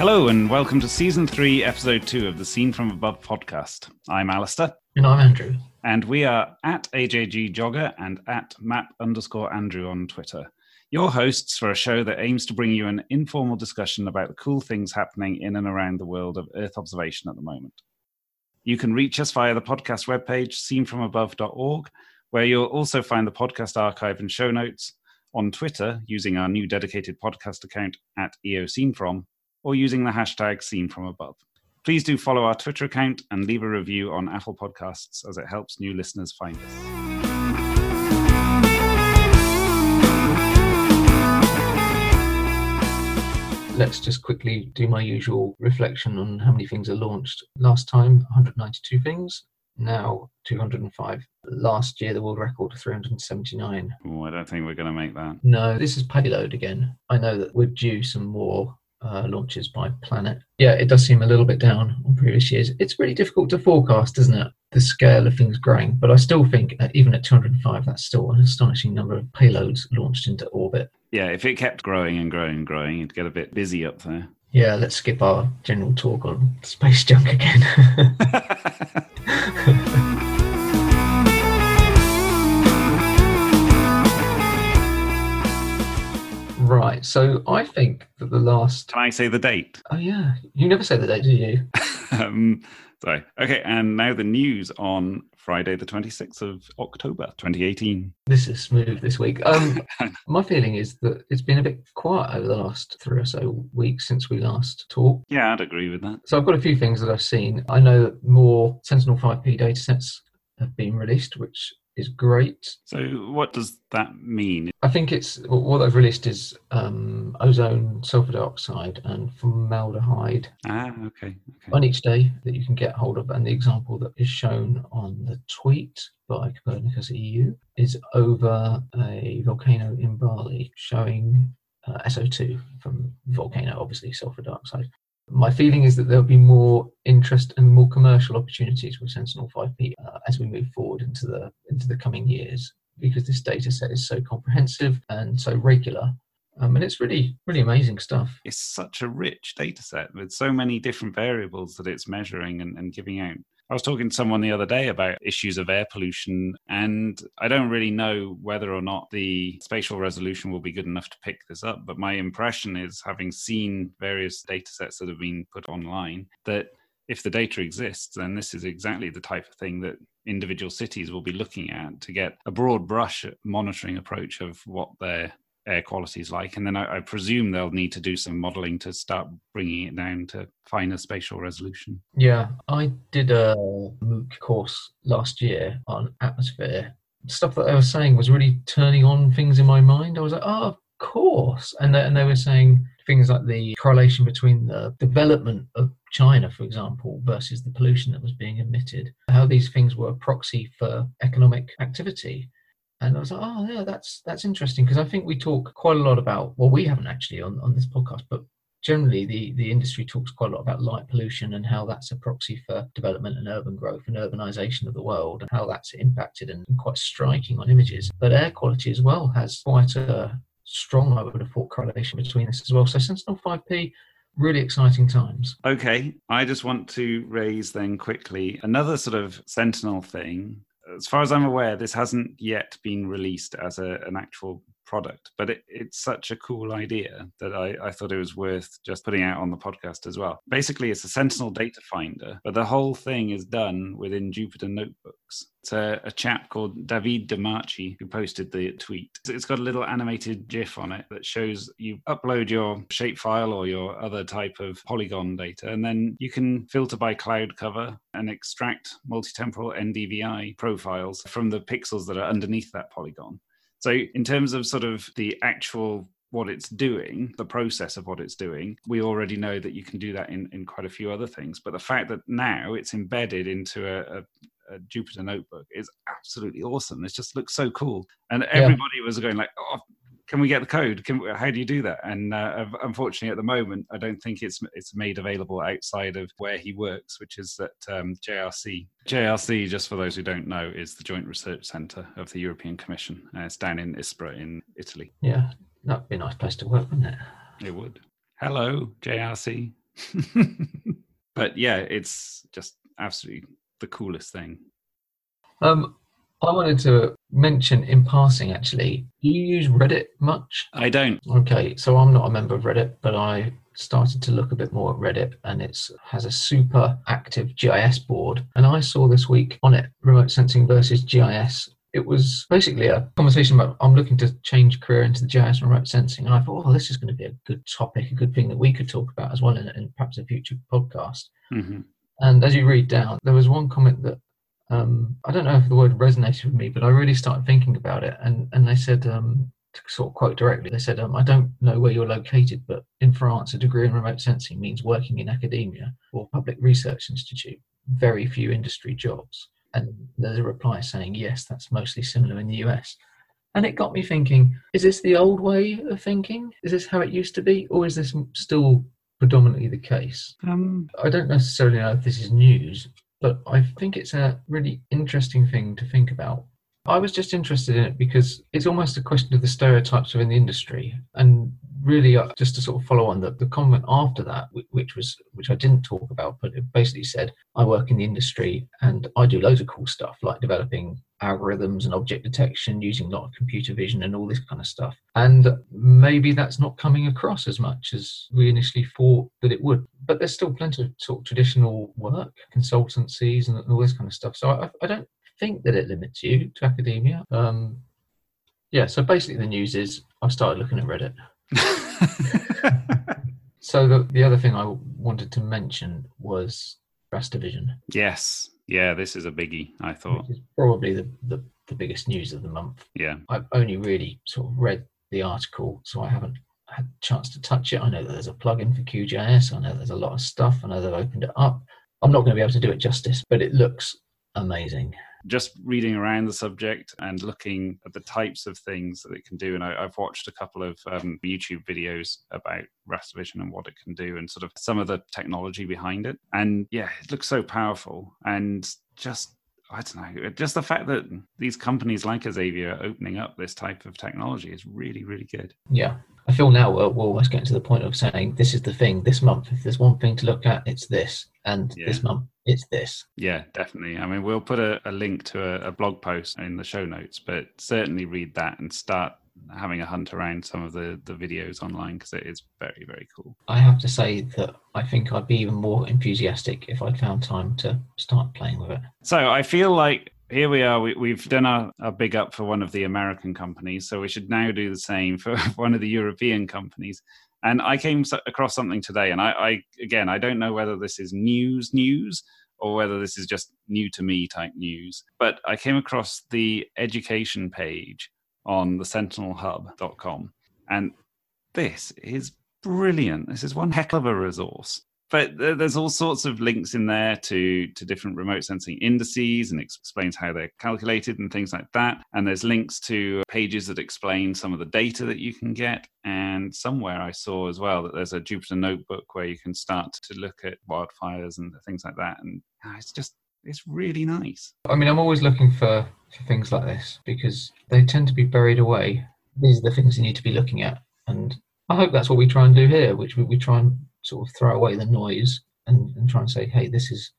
Hello, and welcome to season three, episode two of the Scene from Above podcast. I'm Alastair. And I'm Andrew. And we are at AJG Geoger and at map underscore Andrew on Twitter. Your hosts for a show that aims to bring you an informal discussion about the cool things happening in and around the world of Earth observation at the moment. You can reach us via the podcast webpage, scenefromabove.org, where you'll also find the podcast archive and show notes on Twitter using our new dedicated podcast account at EOSceneFrom or using the hashtag Scene From Above. Please do follow our Twitter account and leave a review on Apple Podcasts as it helps new listeners find us. Let's just quickly do my usual reflection on how many things are launched. Last time, 192 things. Now, 205. Last year, the world record, 379. Oh, I don't think we're going to make that. No, this is payload again. I know that we're due some more uh, launches by Planet. Yeah, it does seem a little bit down on previous years. It's really difficult to forecast, isn't it? The scale of things growing. But I still think, uh, even at 205, that's still an astonishing number of payloads launched into orbit. Yeah, if it kept growing and growing and growing, it'd get a bit busy up there. Yeah, let's skip our general talk on space junk again. right, so I think that the last. Can I say the date? Oh, yeah. You never say the date, do you? um, sorry. Okay, and now the news on Friday, the 26th of October, 2018. This is smooth this week. Um, my feeling is that it's been a bit quiet over the last three or so weeks since we last talked. Yeah, I'd agree with that. So I've got a few things that I've seen. I know that more Sentinel 5P datasets have been released, which is great. So, what does that mean? I think it's what they've released is um, ozone, sulfur dioxide, and formaldehyde Ah, okay. okay. on each day that you can get hold of. And the example that is shown on the tweet by Copernicus EU is over a volcano in Bali showing uh, SO2 from volcano, obviously sulfur dioxide. My feeling is that there'll be more interest and more commercial opportunities with Sentinel 5P uh, as we move forward into the into the coming years because this data set is so comprehensive and so regular. Um, and it's really, really amazing stuff. It's such a rich data set with so many different variables that it's measuring and, and giving out. I was talking to someone the other day about issues of air pollution, and I don't really know whether or not the spatial resolution will be good enough to pick this up. But my impression is, having seen various data sets that have been put online, that if the data exists, then this is exactly the type of thing that individual cities will be looking at to get a broad brush monitoring approach of what their air quality is like. And then I, I, presume they'll need to do some modeling to start bringing it down to finer spatial resolution. Yeah, I did a MOOC course last year on atmosphere. Stuff that I was saying was really turning on things in my mind. I was like, oh, of course. And they, and they were saying things like the correlation between the development of China, for example, versus the pollution that was being emitted, how these things were a proxy for economic activity. And I was like, oh yeah, that's that's interesting because I think we talk quite a lot about well, we haven't actually on, on this podcast, but generally the, the industry talks quite a lot about light pollution and how that's a proxy for development and urban growth and urbanization of the world and how that's impacted and quite striking on images. But air quality as well has quite a strong, I would have thought, correlation between this as well. So Sentinel 5P really exciting times. Okay, I just want to raise then quickly another sort of Sentinel thing. As far as I'm aware, this hasn't yet been released as a, an actual product, but it, it's such a cool idea that I, I, thought it was worth just putting out on the podcast as well. Basically, it's a Sentinel data finder, but the whole thing is done within Jupyter notebooks. It's a, a chap called David Demarchi who posted the tweet. It's got a little animated GIF on it that shows you upload your shapefile or your other type of polygon data, and then you can filter by cloud cover and extract multi-temporal NDVI profiles from the pixels that are underneath that polygon. So, in terms of sort of the actual what it's doing, the process of what it's doing, we already know that you can do that in, in quite a few other things. But the fact that now it's embedded into a, a, a Jupyter notebook is absolutely awesome. It just looks so cool. And everybody yeah. was going like, oh, can we get the code? Can, how do you do that? And uh, unfortunately, at the moment, I don't think it's it's made available outside of where he works, which is at um, JRC. JRC, just for those who don't know, is the Joint Research Centre of the European Commission. Uh, it's down in Ispra in Italy. Yeah, that'd be a nice place to work, wouldn't it? It would. Hello, JRC. but yeah, it's just absolutely the coolest thing. Um, I wanted to mention in passing actually, do you use Reddit much? I don't. Okay, so I'm not a member of Reddit, but I started to look a bit more at Reddit and it has a super active GIS board. And I saw this week on it remote sensing versus GIS. It was basically a conversation about I'm looking to change career into the GIS and remote sensing. And I thought, oh, this is going to be a good topic, a good thing that we could talk about as well in, in perhaps a future podcast. Mm-hmm. And as you read down, there was one comment that um, I don't know if the word resonated with me, but I really started thinking about it. And, and they said, um, to sort of quote directly, they said, um, I don't know where you're located, but in France, a degree in remote sensing means working in academia or public research institute, very few industry jobs. And there's a reply saying, yes, that's mostly similar in the US. And it got me thinking, is this the old way of thinking? Is this how it used to be? Or is this still predominantly the case? Um, I don't necessarily know if this is news, but I think it's a really interesting thing to think about. I was just interested in it because it's almost a question of the stereotypes within the industry, and really uh, just to sort of follow on the, the comment after that, which was which I didn't talk about, but it basically said I work in the industry and I do loads of cool stuff like developing algorithms and object detection using a lot of computer vision and all this kind of stuff. And maybe that's not coming across as much as we initially thought that it would. But there's still plenty of sort of traditional work, consultancies, and all this kind of stuff. So I, I don't think that it limits you to academia. Um, yeah, so basically the news is I've started looking at Reddit. so the, the other thing I wanted to mention was Raster Vision. Yes. Yeah, this is a biggie, I thought. Probably the, the, the biggest news of the month. Yeah. I've only really sort of read the article, so I haven't had a chance to touch it. I know that there's a plugin for QGIS. I know there's a lot of stuff. I know they've opened it up. I'm not going to be able to do it justice, but it looks amazing just reading around the subject and looking at the types of things that it can do. And I, have watched a couple of um, YouTube videos about Raster Vision and what it can do and sort of some of the technology behind it. And yeah, it looks so powerful and just I don't know, just the fact that these companies like Azavea are opening up this type of technology is really, really good. Yeah. I feel now we're, we're almost getting to the point of saying this is the thing this month. If there's one thing to look at, it's this. And yeah. this month, it's this. Yeah, definitely. I mean, we'll put a, a link to a, a blog post in the show notes, but certainly read that and start having a hunt around some of the the videos online because it is very very cool. I have to say that i think i'd be even more enthusiastic if i'd found time to start playing with it. So i feel like here we are we, have done our, our big up for one of the american companies so we should now do the same for one of the european companies. And i came across something today and I, I again i don't know whether this is news news or whether this is just new to me type news but i came across the education page on the sentinelhub.com. And this is brilliant. This is one heck of a resource. But there's all sorts of links in there to, to different remote sensing indices and explains how they're calculated and things like that. And there's links to pages that explain some of the data that you can get. And somewhere I saw as well that there's a Jupyter notebook where you can start to look at wildfires and things like that. And ah, it's just it's really nice. I mean, I'm always looking for, for things like this because they tend to be buried away. These are the things you need to be looking at. And I hope that's what we try and do here, which we, we try and sort of throw away the noise and, and try and say, hey, this is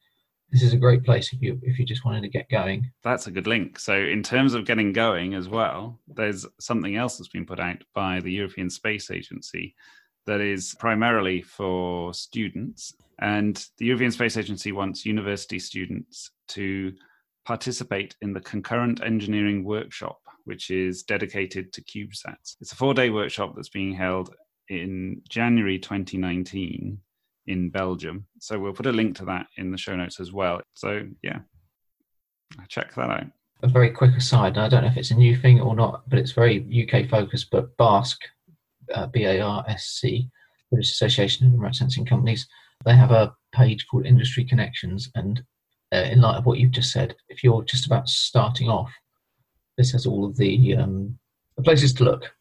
this is a great place if you if you just wanted to get going. That's a good link. So in terms of getting going as well, there's something else that's been put out by the European Space Agency that is primarily for students and the European Space Agency wants university students to participate in the Concurrent Engineering Workshop, which is dedicated to CubeSats. It's a four day workshop that's being held in January 2019 in Belgium. So we'll put a link to that in the show notes as well. So, yeah, check that out. A very quick aside, I don't know if it's a new thing or not, but it's very UK focused. But BARSC, uh, B A R S C, British Association of Remote Sensing Companies, they have a page called Industry Connections, and uh, in light of what you've just said, if you're just about starting off, this has all of the, um, the places to look.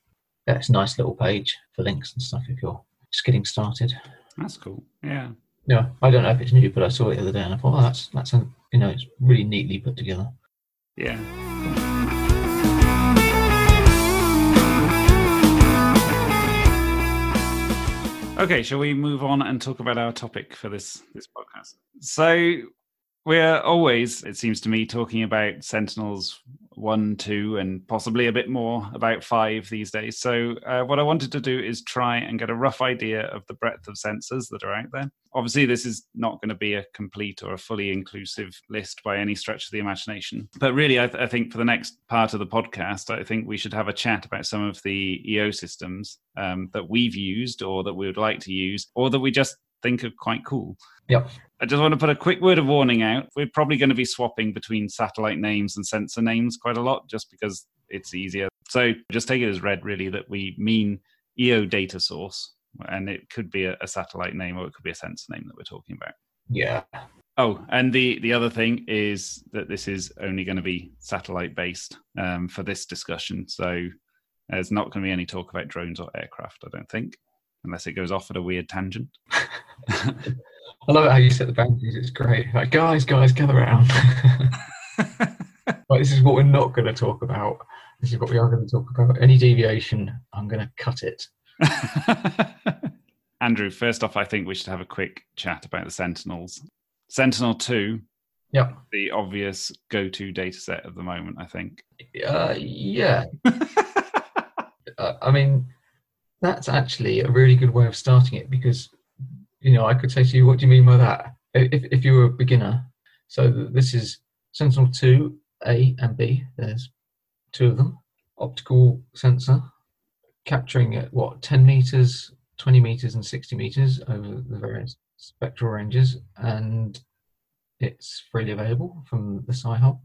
That's a nice little page for links and stuff if you're just getting started. That's cool. Yeah. Yeah, I don't know if it's new, but I saw it the other day and I thought, oh, that's that's a, you know, it's really neatly put together. Yeah. Okay, shall we move on and talk about our topic for this this podcast? So we're always, it seems to me, talking about Sentinels one, two, and possibly a bit more about five these days. So, uh, what I wanted to do is try and get a rough idea of the breadth of sensors that are out there. Obviously, this is not going to be a complete or a fully inclusive list by any stretch of the imagination. But really, I, th- I think for the next part of the podcast, I think we should have a chat about some of the EO systems um, that we've used or that we would like to use or that we just think are quite cool. Yep. I just want to put a quick word of warning out. We're probably going to be swapping between satellite names and sensor names quite a lot just because it's easier. So just take it as read, really, that we mean EO data source. And it could be a, a satellite name or it could be a sensor name that we're talking about. Yeah. Oh, and the the other thing is that this is only going to be satellite based um, for this discussion. So there's not going to be any talk about drones or aircraft, I don't think, unless it goes off at a weird tangent. I love it how you set the boundaries. It's great. Like, guys, guys, gather around. like, this is what we're not going to talk about. This is what we are going to talk about. Any deviation, I'm going to cut it. Andrew, first off, I think we should have a quick chat about the Sentinels. Sentinel 2, Yep. the obvious go to data set at the moment, I think. Uh, yeah. uh, I mean, that's actually a really good way of starting it because, you know, I could say to you, what do you mean by that? If, if you were a beginner. So this is Sentinel 2, A and B. There's two of them. Optical sensor capturing at what, 10 meters, 20 meters, and 60 meters over the various spectral ranges. And it's freely available from the Sci-Hub.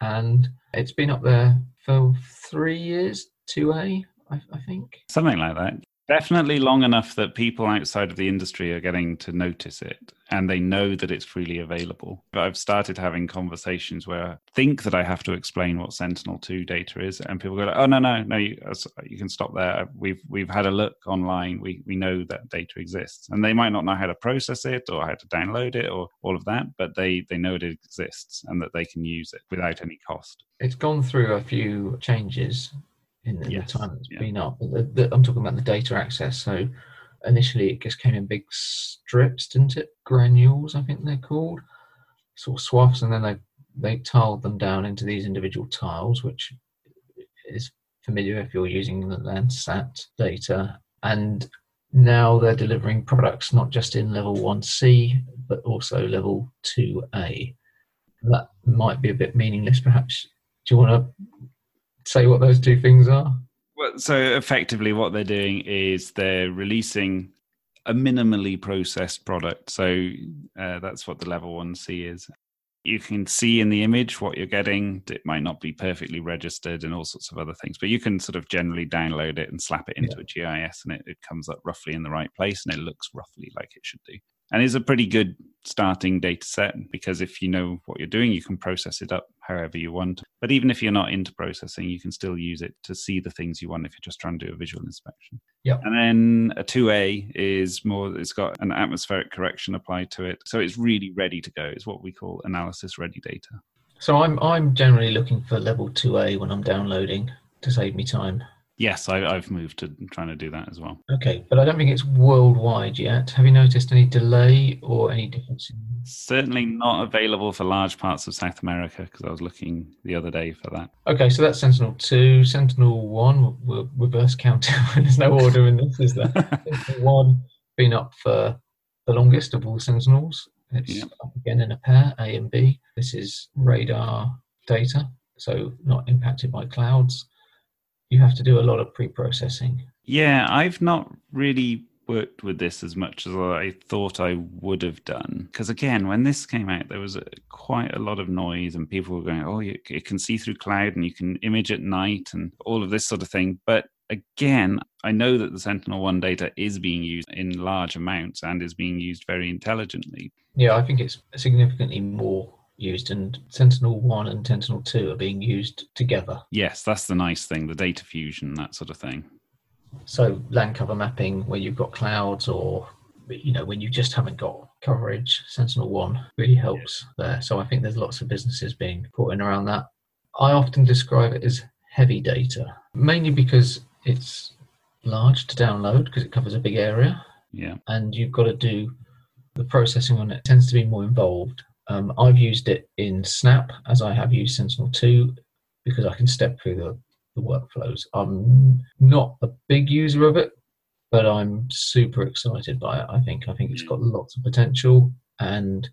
And it's been up there for three years, 2A, I, I think. Something like that. Definitely long enough that people outside of the industry are getting to notice it and they know that it's freely available. But I've started having conversations where I think that I have to explain what Sentinel 2 data is and people go, like, "Oh no, no, no, you, uh, you can stop there. We've we've had a look online. We we know that data exists." And they might not know how to process it or how to download it or all of that, but they they know it exists and that they can use it without any cost. It's gone through a few changes in the, Yes, the time it's yeah. been up. The, the, I'm talking about the data access. So initially it just came in big strips, didn't it? Granules, I think they're called, sort of swaths, and then they they tiled them down into these individual tiles, which is familiar if you're using the Landsat data. And now they're delivering products not just in level 1C, but also level 2A. That might be a bit meaningless, perhaps. Do you want to say what those two things are? Well, so effectively, what they're doing is they're releasing a minimally processed product. So uh, that's what the level one C is. You can see in the image what you're getting. It might not be perfectly registered and all sorts of other things, but you can sort of generally download it and slap it into a GIS, and it, it comes up roughly in the right place, and it looks roughly like it should do. And is a pretty good starting data set because if you know what you're doing, you can process it up however you want. But even if you're not into processing, you can still use it to see the things you want if you're just trying to do a visual inspection. Yep. And then a 2A is more, it's got an atmospheric correction applied to it. So it's really ready to go. It's what we call analysis ready data. So I'm I'm generally looking for level 2A when I'm downloading to save me time. Yes, I, I've moved to trying to do that as well. Okay, but I don't think it's worldwide yet. Have you noticed any delay or any difference in Certainly not available for large parts of South America because I was looking the other day for that. Okay, so that's Sentinel 2. Sentinel 1, we'll, we'll reverse counting. There's no order in this, is there? Sentinel 1 been up for the longest of all Sentinels. It's Yep. up again in a pair, A and B. This is radar data, so not impacted by clouds. You have to do a lot of pre processing. Yeah, I've not really worked with this as much as I thought I would have done. Because again, when this came out, there was a, quite a lot of noise, and people were going, "Oh, you, you can see through cloud, and you can image at night, and all of this sort of thing." But again, I know that the Sentinel One data is being used in large amounts and is being used very intelligently. Yeah, I think it's significantly more used, and Sentinel 1 and Sentinel 2 are being used together. Yes, that's the nice thing, the data fusion, that sort of thing. So land cover mapping where you've got clouds or you know when you just haven't got coverage, Sentinel One really helps there. So I think there's lots of businesses being put in around that. I often describe it as heavy data, mainly because it's large to download because it covers a big area. Yeah. and you've got to do the processing on it tends to be more involved. Um, I've used it in Snap as I have used Sentinel 2 because I can step through the, the workflows. I'm not a big user of it, but I'm super excited by it. I think I think it's got lots of potential and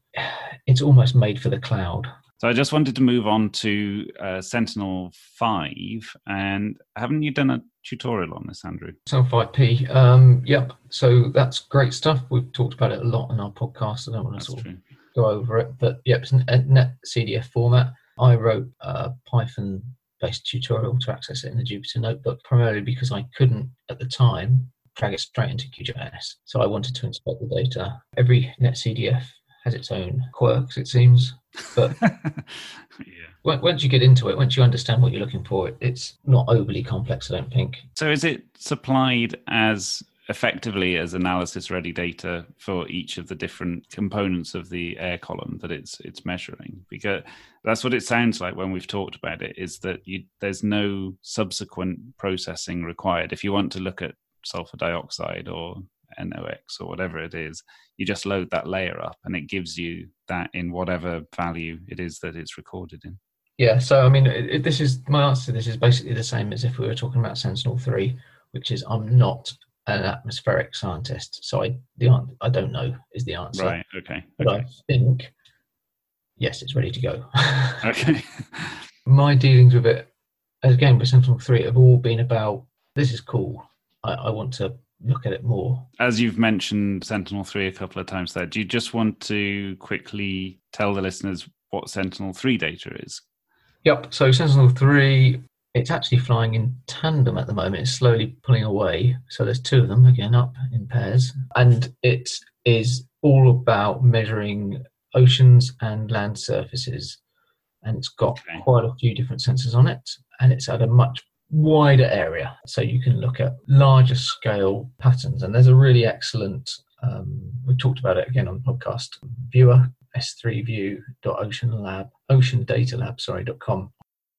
it's almost made for the cloud. So I just wanted to move on to uh, Sentinel 5. And haven't you done a tutorial on this, Andrew? Sentinel 5P. Um, yep. So that's great stuff. We've talked about it a lot in our podcast. I don't want to That's sort of true. Go over it, but yep, it's a net CDF format. I wrote a Python based tutorial to access it in the Jupyter notebook, primarily because I couldn't at the time drag it straight into QGIS. So I wanted to inspect the data. Every NetCDF has its own quirks, it seems. But yeah. once you get into it, once you understand what you're looking for, it's not overly complex, I don't think. So is it supplied as effectively as analysis ready data for each of the different components of the air column that it's it's measuring. Because that's what it sounds like when we've talked about it is that you there's no subsequent processing required. If you want to look at sulfur dioxide or NOx or whatever it is you just load that layer up and it gives you that in whatever value it is that it's recorded in. Yeah, so I mean, it, this is my answer this is basically the same as if we were talking about Sentinel 3, which is I'm not an atmospheric scientist. So I, the, I don't know is the answer. right okay But I think, yes, it's ready to go. okay My dealings with it, as again, with Sentinel 3, have all been about this is cool. I, I want to look at it more. As you've mentioned Sentinel 3 a couple of times there, do you just want to quickly tell the listeners what Sentinel 3 data is? Yep. So Sentinel three, it's actually flying in tandem at the moment. It's slowly pulling away. So there's two of them again up in pairs, and it is all about measuring oceans and land surfaces. And it's got Okay. quite a few different sensors on it, and it's at a much wider area, so you can look at larger scale patterns. And there's a really excellent. Um, we talked about it again on the podcast. Viewer s3view.oceanlab, oceandatalab, sorry, .com.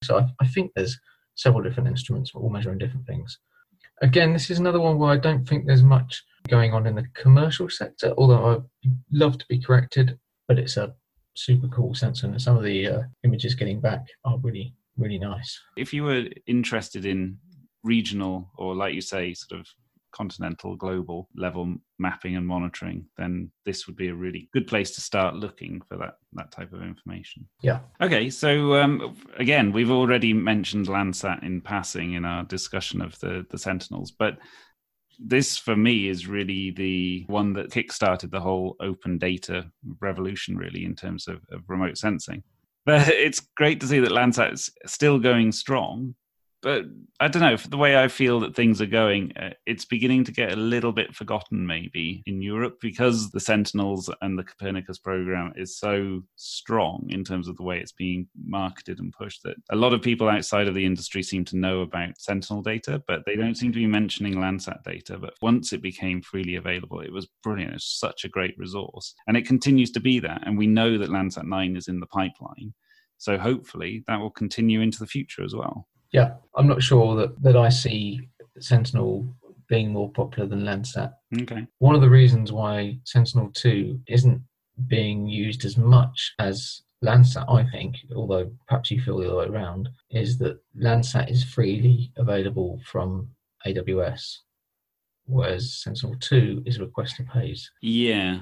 So I, I think there's several different instruments all measuring different things. Again, this is another one where I don't think there's much going on in the commercial sector, although I'd love to be corrected, but it's a super cool sensor and some of the uh, images getting back are really, really nice. If you were interested in regional or, like you say, sort of continental, global level mapping and monitoring, then this would be a really good place to start looking for that, that type of information. Yeah. Okay, so um, again, we've already mentioned Landsat in passing in our discussion of the, the Sentinels, but this for me is really the one that kickstarted the whole open data revolution, really, in terms of, of remote sensing. But it's great to see that Landsat is still going strong. But I don't know, the way I feel that things are going, uh, it's beginning to get a little bit forgotten maybe in Europe because the Sentinels and the Copernicus program is so strong in terms of the way it's being marketed and pushed that a lot of people outside of the industry seem to know about Sentinel data, but they don't seem to be mentioning Landsat data. But once it became freely available, it was brilliant. It's such a great resource. And it continues to be that. And we know that Landsat 9 is in the pipeline. So hopefully that will continue into the future as well. Yeah, I'm not sure that, that I see Sentinel being more popular than Landsat. Okay. One of the reasons why Sentinel 2 isn't being used as much as Landsat, I think, although perhaps you feel the other way around, is that Landsat is freely available from AWS, whereas Sentinel 2 is request to pays. Yeah.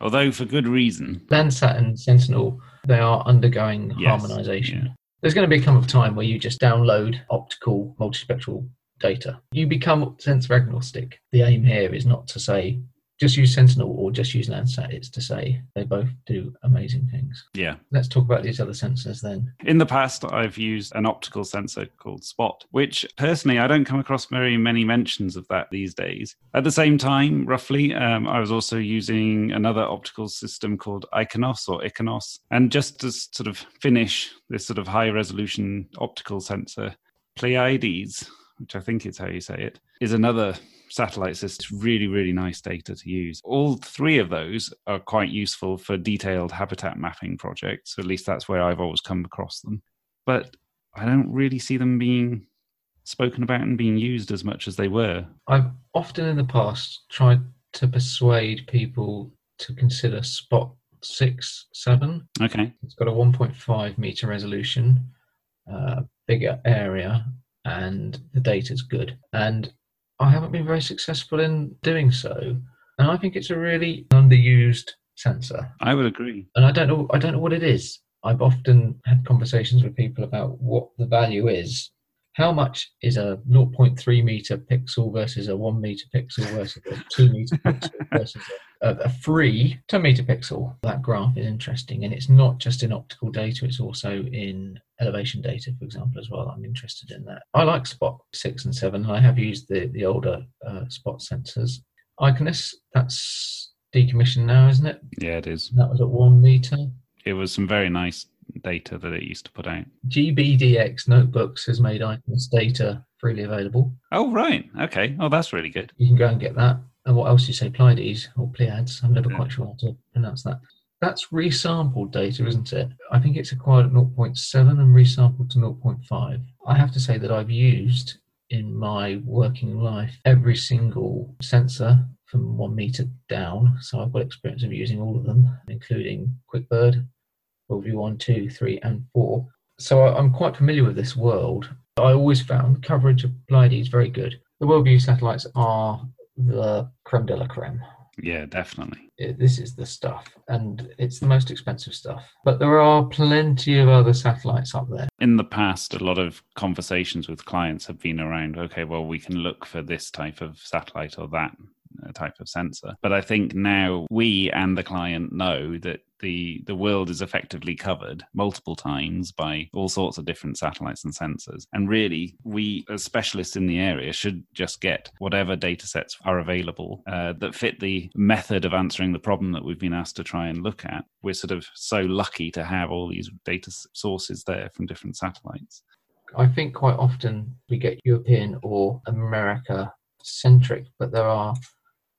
Although for good reason. Landsat and Sentinel, they are undergoing Yes, harmonization. yeah. There's going to become a time where you just download optical multispectral data. You become sensor agnostic. The aim here is not to say just use Sentinel or just use Landsat. It's to say they both do amazing things. Yeah. Let's talk about these other sensors then. In the past, I've used an optical sensor called Spot, which personally I don't come across very many mentions of that these days. At the same time, roughly, um, I was also using another optical system called Ikonos or Ikonos. And just to sort of finish this sort of high resolution optical sensor, Pleiades, which I think is how you say it, is another satellite system. Really, really nice data to use. All three of those are quite useful for detailed habitat mapping projects. At least that's where I've always come across them. But I don't really see them being spoken about and being used as much as they were. I've often in the past tried to persuade people to consider Spot Six Seven. Okay. It's got a 1.5 meter resolution, uh, bigger area, and the data is good. And I haven't been very successful in doing so. And I think it's a really underused sensor. I would agree. And I don't know I don't know what it is. I've often had conversations with people about what the value is. How much is a 0.3 meter pixel versus a 1 meter pixel versus a 2 meter pixel versus a, a free 10 meter pixel? That graph is interesting. And it's not just in optical data, it's also in elevation data, for example, as well. I'm interested in that. I like Spot 6 and 7, and I have used the, the older uh, Spot sensors. Ikonos, that's decommissioned now, isn't it? Yeah, it is. That was at 1 meter it was some very nice data that it used to put out. GBDX Notebooks has made Ikonos data freely available. Oh, right. Okay. Oh, that's really good. You can go and get that. And what else do you say? Pleiades or Pleiades? I'm never Yeah. quite sure how to pronounce that. That's resampled data, isn't it? I think it's acquired at 0.7 and resampled to 0.5. I have to say that I've used in my working life every single sensor from one meter down. So I've got experience of using all of them, including QuickBird, WorldView 1, 2, 3, and 4. So I- I'm quite familiar with this world. I always found coverage of Pleiades very good. The WorldView satellites are the creme de la creme. Yeah, definitely. It- This is the stuff, and it's the most expensive stuff. But there are plenty of other satellites up there. In the past, a lot of conversations with clients have been around, okay, well, we can look for this type of satellite or that type of sensor. But I think now we and the client know that the the world is effectively covered multiple times by all sorts of different satellites and sensors. And really, we as specialists in the area should just get whatever data sets are available uh, that fit the method of answering the problem that we've been asked to try and look at. We're sort of so lucky to have all these data sources there from different satellites. I think quite often we get European or America centric, but there are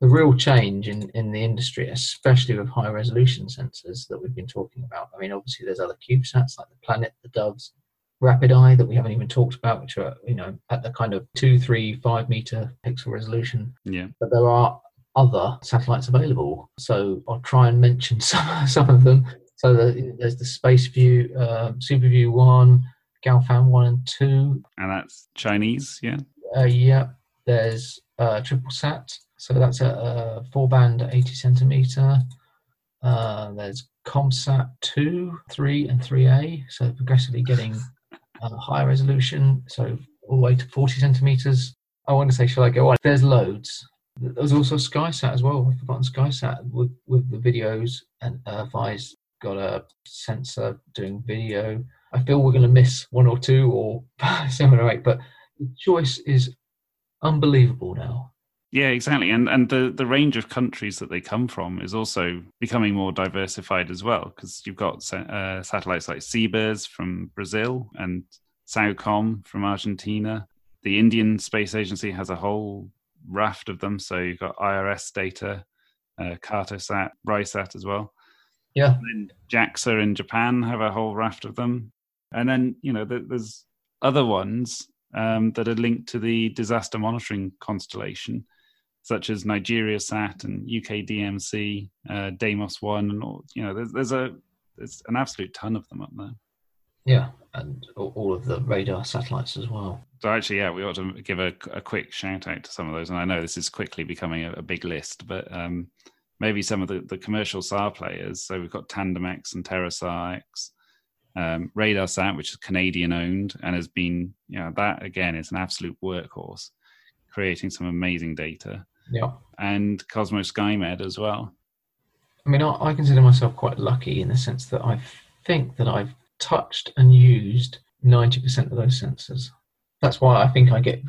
the real change in, in the industry, especially with high resolution sensors that we've been talking about. I mean, obviously, there's other CubeSats like the Planet, the Doves, Rapid Eye that we haven't even talked about, which are you know at the kind of two, three, five meter pixel resolution. Yeah. But there are other satellites available, so I'll try and mention some some of them. So the, there's the Space View, uh, SuperView One, Gaofen One and Two, And that's Chinese, yeah. uh, yeah, there's uh, TripleSat, so that's a, a four band 80 centimeter. Uh, there's KOMPSAT 2, 3, and 3A, so progressively getting uh, higher resolution, so all the way to 40 centimeters. I want to say, shall I go on? There's loads. There's also SkySat as well. I've forgotten SkySat with, with the videos, and Vi's got a sensor doing video. I feel we're going to miss one or two or seven or eight, but the choice is unbelievable now. Yeah, exactly. And and the, the range of countries that they come from is also becoming more diversified as well because you've got uh, satellites like CBERS from Brazil and SAOCOM from Argentina. The Indian Space Agency has a whole raft of them. So you've got IRS data, uh, Cartosat, RISAT as well. Yeah, And then JAXA in Japan have a whole raft of them. And then, you know, there's other ones um, that are linked to the disaster monitoring constellation, such as Nigeria Sat and UK DMC, uh, Deimos One, and all, you know, there's, there's a there's an absolute ton of them up there. yeah, and all of the radar satellites as well. So actually, yeah, we ought to give a, a quick shout out to some of those. And I know this is quickly becoming a, a big list, but um, maybe some of the, the commercial SAR players. So we've got TandemX and TerraSAR X, um, RadarSat, which is Canadian owned and has been, you know, that again is an absolute workhorse, creating some amazing data. Yeah. And Cosmos SkyMed as well. I mean, I, I consider myself quite lucky in the sense that I think that I've touched and used 90% of those sensors. That's why I think I get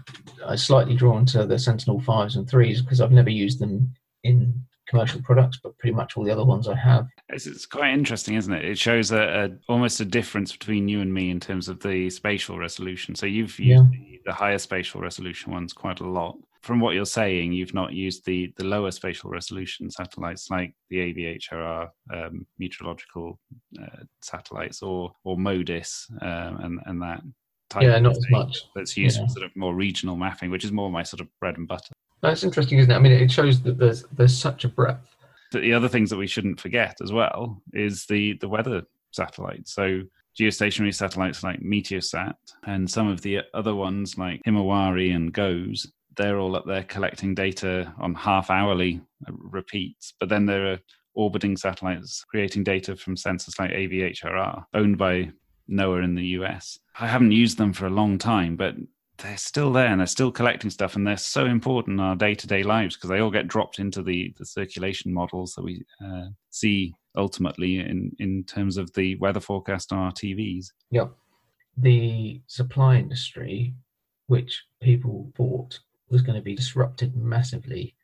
slightly drawn to the Sentinel 5s and 3s because I've never used them in commercial products, but pretty much all the other ones I have. It's, it's quite interesting, isn't it? It shows a, a almost a difference between you and me in terms of the spatial resolution. So you've used Yeah. the, the higher spatial resolution ones quite a lot. From what you're saying, you've not used the the lower spatial resolution satellites like the AVHRR um, meteorological uh, satellites or or MODIS um, and and that type Yeah, of not as much. that's used Yeah. for sort of more regional mapping, which is more my sort of bread and butter. That's interesting, isn't it? I mean, it shows that there's there's such a breadth. The other things that we shouldn't forget as well is the the weather satellites. So geostationary satellites like Meteosat and some of the other ones like Himawari and GOES, they're all up there collecting data on half hourly repeats. But then there are orbiting satellites creating data from sensors like AVHRR, owned by NOAA in the US. I haven't used them for a long time, but they're still there and they're still collecting stuff and they're so important in our day-to-day lives because they all get dropped into the, the circulation models that we uh, see ultimately in, in terms of the weather forecast on our TVs. Yep. The supply industry, which people thought was going to be disrupted massively,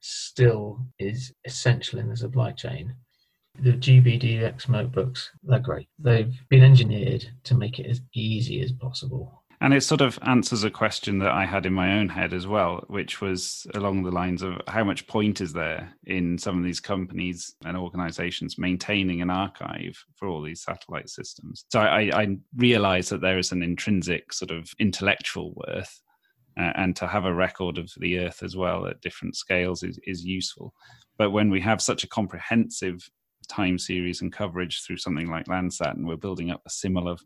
still is essential in the supply chain. The GBDX notebooks, they're great. They've been engineered to make it as easy as possible and it sort of answers a question that I had in my own head as well, which was along the lines of how much point is there in some of these companies and organizations maintaining an archive for all these satellite systems. So I, I realize that there is an intrinsic sort of intellectual worth. Uh, and to have a record of the Earth as well at different scales is, is useful. But when we have such a comprehensive time series and coverage through something like Landsat, and we're building up a similar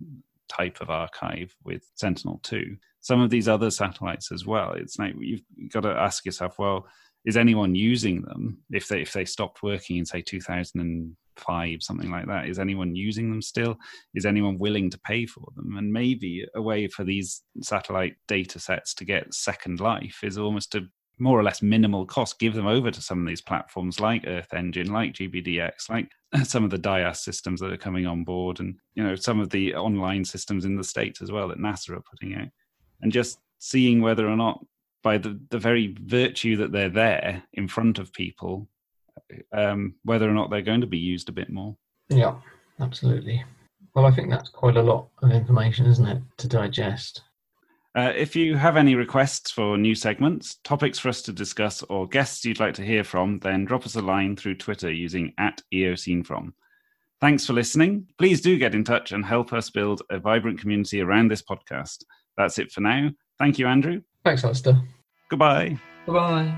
type of archive with Sentinel 2. Some of these other satellites as well. It's like you've got to ask yourself, well, is anyone using them? If they if they stopped working in say 2005 something like that is anyone using them still? Is anyone willing to pay for them? And maybe a way for these satellite data sets to get second life is almost to more or less minimal cost, give them over to some of these platforms like Earth Engine, like GBDX, like some of the DIAS systems that are coming on board, and you know some of the online systems in the states as well that NASA are putting out, and just seeing whether or not, by the the very virtue that they're there in front of people, um, whether or not they're going to be used a bit more. Yeah, absolutely. Well, I think that's quite a lot of information, isn't it, to digest? Uh, if you have any requests for new segments, topics for us to discuss, or guests you'd like to hear from, then drop us a line through Twitter using at EOSceneFrom. Thanks for listening. Please do get in touch and help us build a vibrant community around this podcast. That's it for now. Thank you, Andrew. Thanks, Alastair. Goodbye. Goodbye.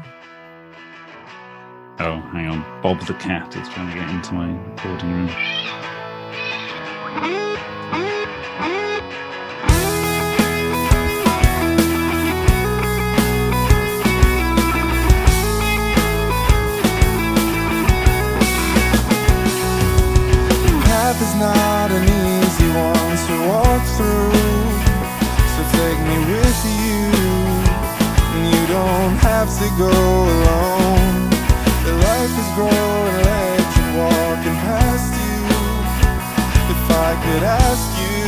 Oh, hang on. Bob the cat is trying to get into my recording room. path is not an easy one to walk through So take me with you You don't have to go alone. The life is growing legend walking past you. If I could ask you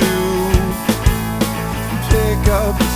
Pick up